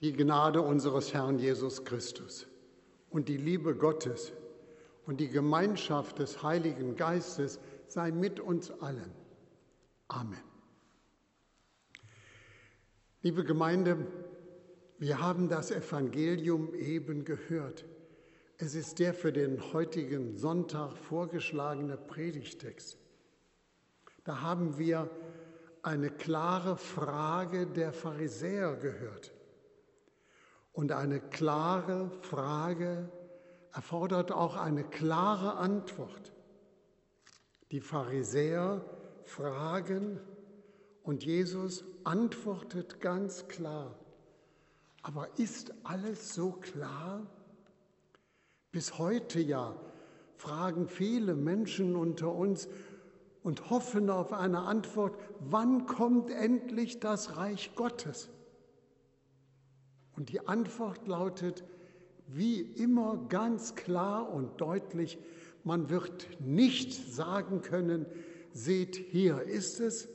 Die Gnade unseres Herrn Jesus Christus und die Liebe Gottes und die Gemeinschaft des Heiligen Geistes sei mit uns allen. Amen. Liebe Gemeinde, wir haben das Evangelium eben gehört. Es ist der für den heutigen Sonntag vorgeschlagene Predigtext. Da haben wir eine klare Frage der Pharisäer gehört. Und eine klare Frage erfordert auch eine klare Antwort. Die Pharisäer fragen und Jesus antwortet ganz klar. Aber ist alles so klar? Bis heute ja fragen viele Menschen unter uns und hoffen auf eine Antwort, wann kommt endlich das Reich Gottes? Und die Antwort lautet wie immer ganz klar und deutlich, man wird nicht sagen können, seht, hier ist es,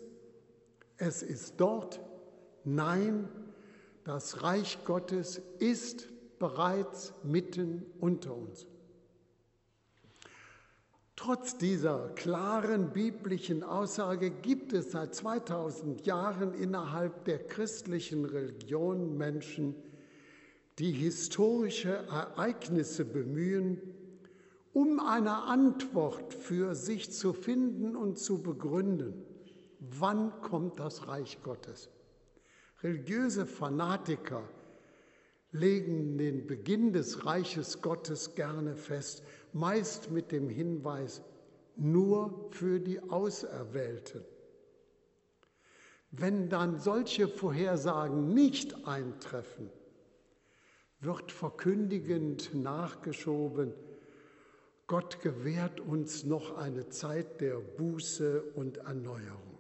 es ist dort. Nein, das Reich Gottes ist bereits mitten unter uns. Trotz dieser klaren biblischen Aussage gibt es seit 2000 Jahren innerhalb der christlichen Religion Menschen, die historische Ereignisse bemühen, um eine Antwort für sich zu finden und zu begründen. Wann kommt das Reich Gottes? Religiöse Fanatiker legen den Beginn des Reiches Gottes gerne fest, meist mit dem Hinweis, nur für die Auserwählten. Wenn dann solche Vorhersagen nicht eintreffen, wird verkündigend nachgeschoben, Gott gewährt uns noch eine Zeit der Buße und Erneuerung.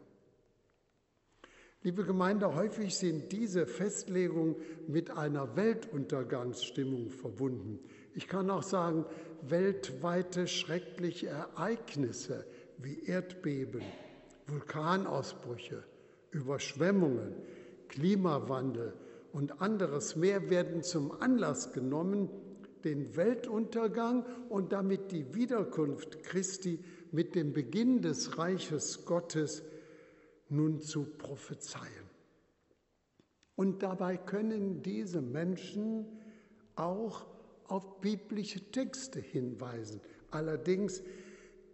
Liebe Gemeinde, häufig sind diese Festlegungen mit einer Weltuntergangsstimmung verbunden. Ich kann auch sagen, weltweite schreckliche Ereignisse wie Erdbeben, Vulkanausbrüche, Überschwemmungen, Klimawandel, und anderes mehr werden zum Anlass genommen, den Weltuntergang und damit die Wiederkunft Christi mit dem Beginn des Reiches Gottes nun zu prophezeien. Und dabei können diese Menschen auch auf biblische Texte hinweisen. Allerdings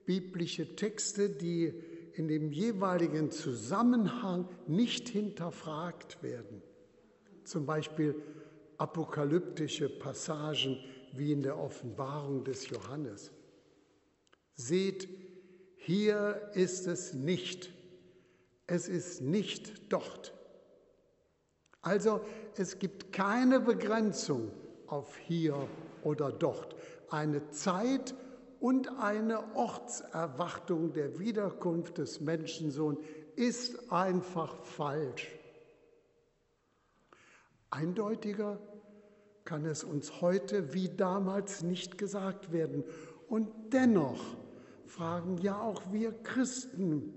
biblische Texte, die in dem jeweiligen Zusammenhang nicht hinterfragt werden zum Beispiel apokalyptische Passagen wie in der Offenbarung des Johannes. Seht, hier ist es nicht, es ist nicht dort. Also es gibt keine Begrenzung auf hier oder dort. Eine Zeit und eine Ortserwartung der Wiederkunft des Menschensohns ist einfach falsch. Eindeutiger kann es uns heute wie damals nicht gesagt werden. Und dennoch fragen ja auch wir Christen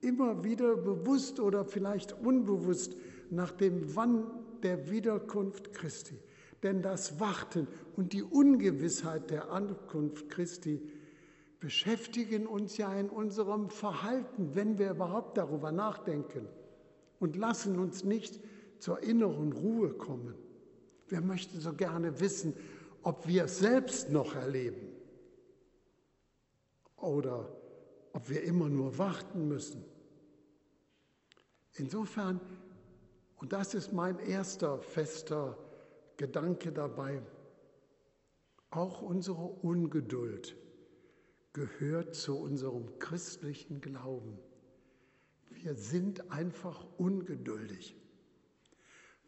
immer wieder bewusst oder vielleicht unbewusst nach dem Wann der Wiederkunft Christi. Denn das Warten und die Ungewissheit der Ankunft Christi beschäftigen uns ja in unserem Verhalten, wenn wir überhaupt darüber nachdenken und lassen uns nicht zur inneren Ruhe kommen. Wir möchten so gerne wissen, ob wir es selbst noch erleben oder ob wir immer nur warten müssen. Insofern, und das ist mein erster fester Gedanke dabei, auch unsere Ungeduld gehört zu unserem christlichen Glauben. Wir sind einfach ungeduldig.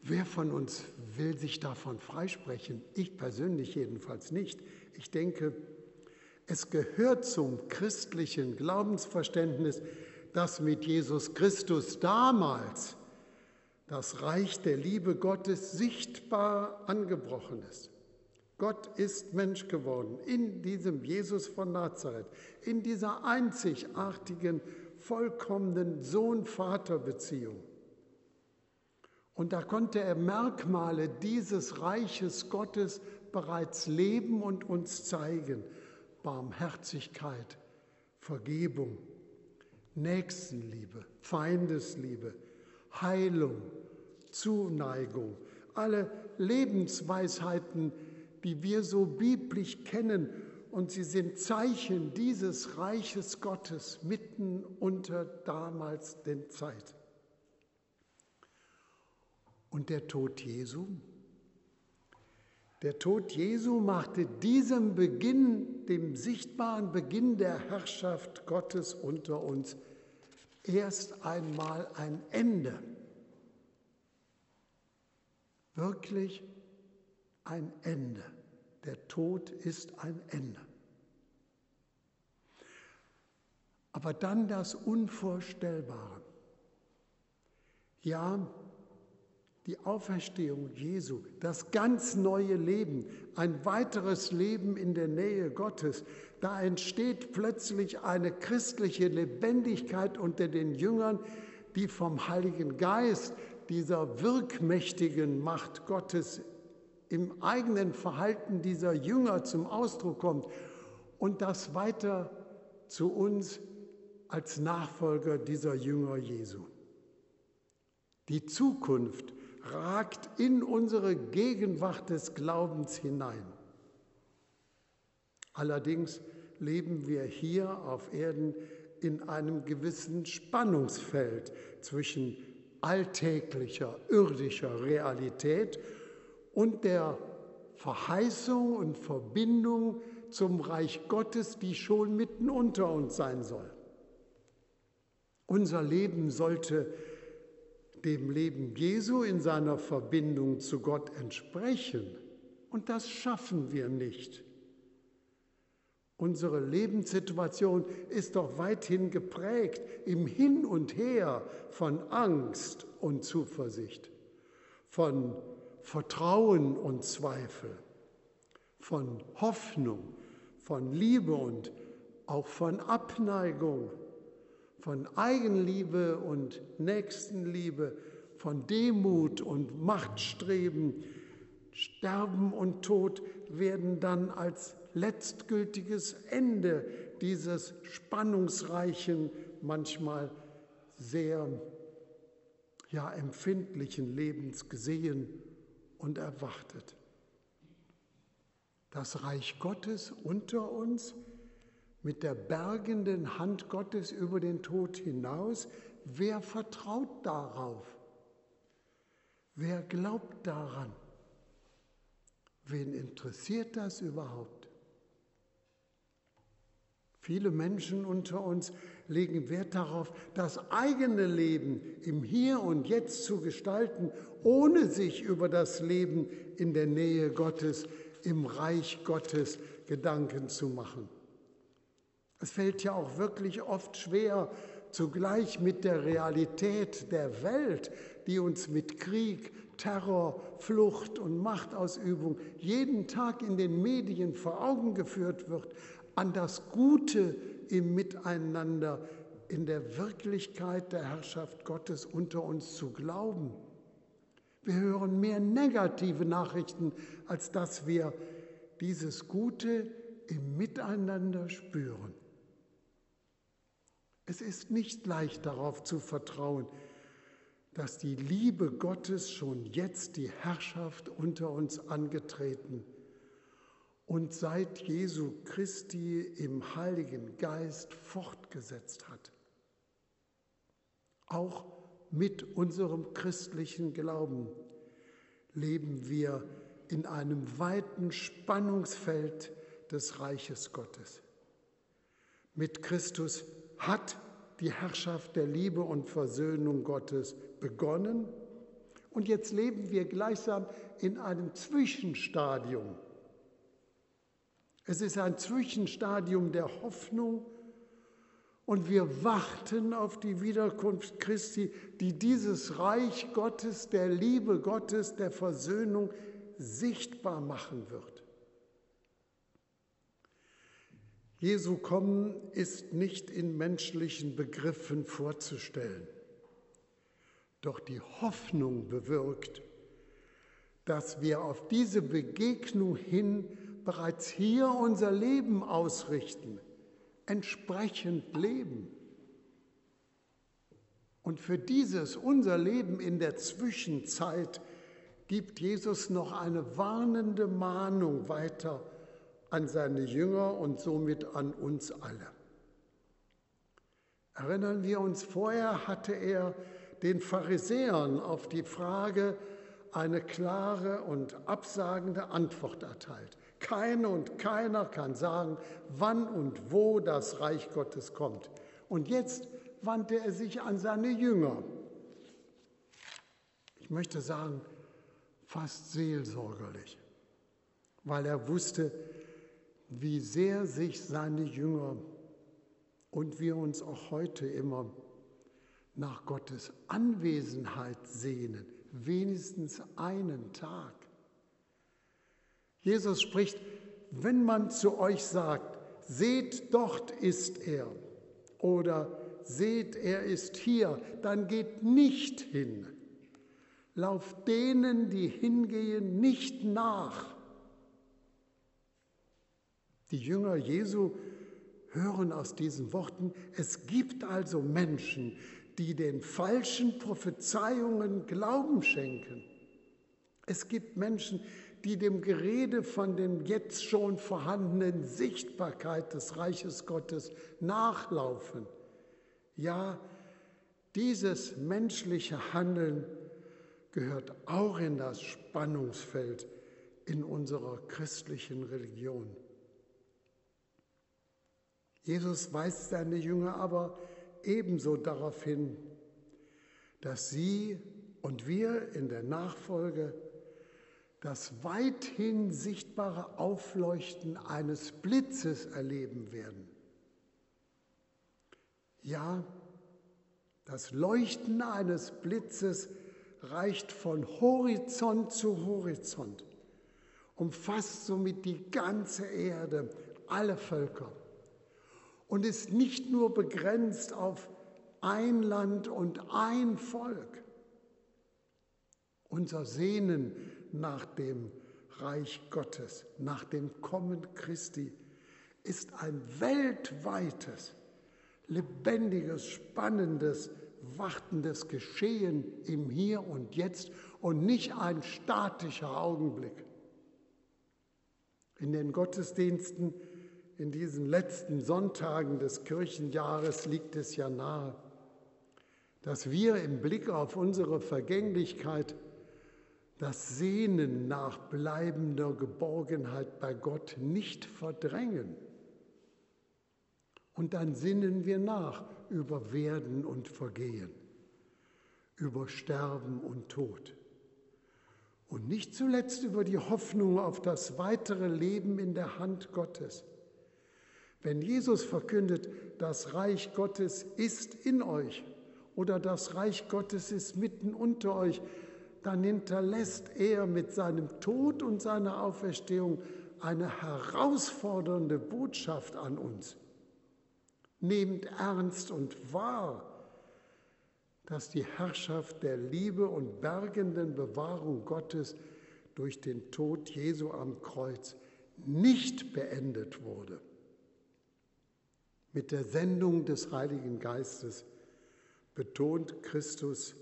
Wer von uns will sich davon freisprechen? Ich persönlich jedenfalls nicht. Ich denke, es gehört zum christlichen Glaubensverständnis, dass mit Jesus Christus damals das Reich der Liebe Gottes sichtbar angebrochen ist. Gott ist Mensch geworden in diesem Jesus von Nazareth, in dieser einzigartigen, vollkommenen Sohn-Vater-Beziehung. Und da konnte er Merkmale dieses Reiches Gottes bereits leben und uns zeigen. Barmherzigkeit, Vergebung, Nächstenliebe, Feindesliebe, Heilung, Zuneigung, alle Lebensweisheiten, die wir so biblisch kennen und sie sind Zeichen dieses Reiches Gottes mitten unter damals den Zeit. Und der Tod Jesu? Der Tod Jesu machte diesem Beginn, dem sichtbaren Beginn der Herrschaft Gottes unter uns, erst einmal ein Ende. Wirklich ein Ende. Der Tod ist ein Ende. Aber dann das Unvorstellbare. Ja, die Auferstehung Jesu, das ganz neue Leben, ein weiteres Leben in der Nähe Gottes. Da entsteht plötzlich eine christliche Lebendigkeit unter den Jüngern, die vom Heiligen Geist, dieser wirkmächtigen Macht Gottes im eigenen Verhalten dieser Jünger zum Ausdruck kommt und das weiter zu uns als Nachfolger dieser Jünger Jesu. Die Zukunft ragt in unsere Gegenwart des Glaubens hinein. Allerdings leben wir hier auf Erden in einem gewissen Spannungsfeld zwischen alltäglicher, irdischer Realität und der Verheißung und Verbindung zum Reich Gottes, die schon mitten unter uns sein soll. Unser Leben sollte dem Leben Jesu in seiner Verbindung zu Gott entsprechen. Und das schaffen wir nicht. Unsere Lebenssituation ist doch weithin geprägt im Hin und Her von Angst und Zuversicht, von Vertrauen und Zweifel, von Hoffnung, von Liebe und auch von Abneigung, von Eigenliebe und Nächstenliebe, von Demut und Machtstreben. Sterben und Tod werden dann als letztgültiges Ende dieses spannungsreichen, manchmal sehr ja, empfindlichen Lebens gesehen und erwartet. Das Reich Gottes unter uns mit der bergenden Hand Gottes über den Tod hinaus, wer vertraut darauf? Wer glaubt daran? Wen interessiert das überhaupt? Viele Menschen unter uns legen Wert darauf, das eigene Leben im Hier und Jetzt zu gestalten, ohne sich über das Leben in der Nähe Gottes, im Reich Gottes Gedanken zu machen. Es fällt ja auch wirklich oft schwer, zugleich mit der Realität der Welt, die uns mit Krieg, Terror, Flucht und Machtausübung jeden Tag in den Medien vor Augen geführt wird, an das Gute im Miteinander, in der Wirklichkeit der Herrschaft Gottes unter uns zu glauben. Wir hören mehr negative Nachrichten, als dass wir dieses Gute im Miteinander spüren. Es ist nicht leicht darauf zu vertrauen, dass die Liebe Gottes schon jetzt die Herrschaft unter uns angetreten und seit Jesu Christi im Heiligen Geist fortgesetzt hat. Auch mit unserem christlichen Glauben leben wir in einem weiten Spannungsfeld des Reiches Gottes. Mit Christus hat die Herrschaft der Liebe und Versöhnung Gottes begonnen und jetzt leben wir gleichsam in einem Zwischenstadium. Es ist ein Zwischenstadium der Hoffnung und wir warten auf die Wiederkunft Christi, die dieses Reich Gottes, der Liebe Gottes, der Versöhnung sichtbar machen wird. Jesu Kommen ist nicht in menschlichen Begriffen vorzustellen. Doch die Hoffnung bewirkt, dass wir auf diese Begegnung hin bereits hier unser Leben ausrichten, entsprechend leben. Und für dieses, unser Leben in der Zwischenzeit, gibt Jesus noch eine warnende Mahnung weiter an seine Jünger und somit an uns alle. Erinnern wir uns, vorher hatte er den Pharisäern auf die Frage eine klare und absagende Antwort erteilt. Keine und keiner kann sagen, wann und wo das Reich Gottes kommt. Und jetzt wandte er sich an seine Jünger. Ich möchte sagen, fast seelsorgerlich, weil er wusste, wie sehr sich seine Jünger und wir uns auch heute immer nach Gottes Anwesenheit sehnen, wenigstens einen Tag. Jesus spricht, wenn man zu euch sagt, seht, dort ist er oder seht, er ist hier, dann geht nicht hin. Lauft denen, die hingehen, nicht nach. Die Jünger Jesu hören aus diesen Worten, es gibt also Menschen, die den falschen Prophezeiungen Glauben schenken. Es gibt Menschen, die dem Gerede von dem jetzt schon vorhandenen Sichtbarkeit des Reiches Gottes nachlaufen. Ja, dieses menschliche Handeln gehört auch in das Spannungsfeld in unserer christlichen Religion. Jesus weist seine Jünger aber ebenso darauf hin, dass sie und wir in der Nachfolge das weithin sichtbare Aufleuchten eines Blitzes erleben werden. Ja, das Leuchten eines Blitzes reicht von Horizont zu Horizont, umfasst somit die ganze Erde, alle Völker und ist nicht nur begrenzt auf ein Land und ein Volk. Unser Sehnen nach dem Reich Gottes, nach dem Kommen Christi, ist ein weltweites lebendiges, spannendes, wartendes Geschehen im Hier und Jetzt und nicht ein statischer Augenblick. In den Gottesdiensten in diesen letzten Sonntagen des Kirchenjahres liegt es ja nahe, dass wir im Blick auf unsere Vergänglichkeit das Sehnen nach bleibender Geborgenheit bei Gott nicht verdrängen. Und dann sinnen wir nach über Werden und Vergehen, über Sterben und Tod. Und nicht zuletzt über die Hoffnung auf das weitere Leben in der Hand Gottes. Wenn Jesus verkündet, das Reich Gottes ist in euch oder das Reich Gottes ist mitten unter euch, dann hinterlässt er mit seinem Tod und seiner Auferstehung eine herausfordernde Botschaft an uns nehmend ernst und wahr, dass die Herrschaft der Liebe und bergenden Bewahrung Gottes durch den Tod Jesu am Kreuz nicht beendet wurde. Mit der Sendung des Heiligen Geistes betont Christus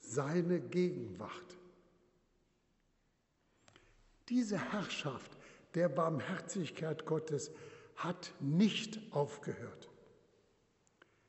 seine Gegenwart. Diese Herrschaft der Barmherzigkeit Gottes hat nicht aufgehört.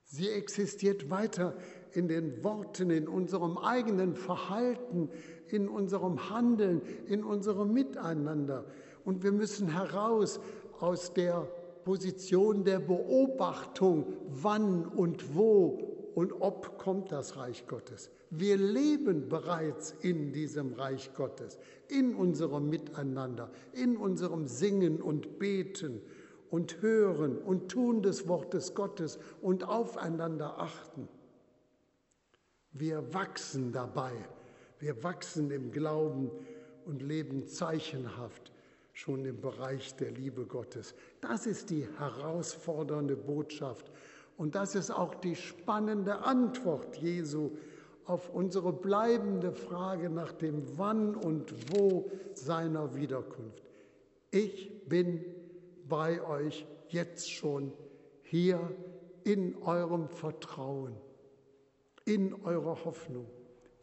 Sie existiert weiter in den Worten, in unserem eigenen Verhalten, in unserem Handeln, in unserem Miteinander. Und wir müssen heraus aus der Position der Beobachtung, wann und wo und ob kommt das Reich Gottes. Wir leben bereits in diesem Reich Gottes, in unserem Miteinander, in unserem Singen und Beten und Hören und Tun des Wortes Gottes und aufeinander achten. Wir wachsen dabei, wir wachsen im Glauben und leben zeichenhaft schon im Bereich der Liebe Gottes. Das ist die herausfordernde Botschaft und das ist auch die spannende Antwort Jesu auf unsere bleibende Frage nach dem Wann und Wo seiner Wiederkunft. Ich bin bei euch jetzt schon hier in eurem Vertrauen, in eurer Hoffnung,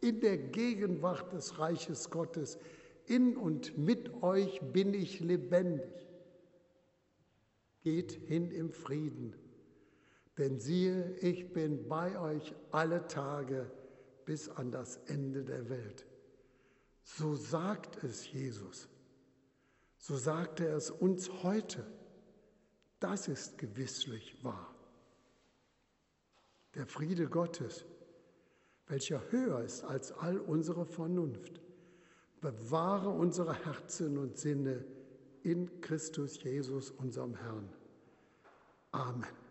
in der Gegenwart des Reiches Gottes. In und mit euch bin ich lebendig. Geht hin im Frieden, denn siehe, ich bin bei euch alle Tage bis an das Ende der Welt. So sagt es Jesus. So sagt er es uns heute. Das ist gewisslich wahr. Der Friede Gottes, welcher höher ist als all unsere Vernunft, bewahre unsere Herzen und Sinne in Christus Jesus, unserem Herrn. Amen.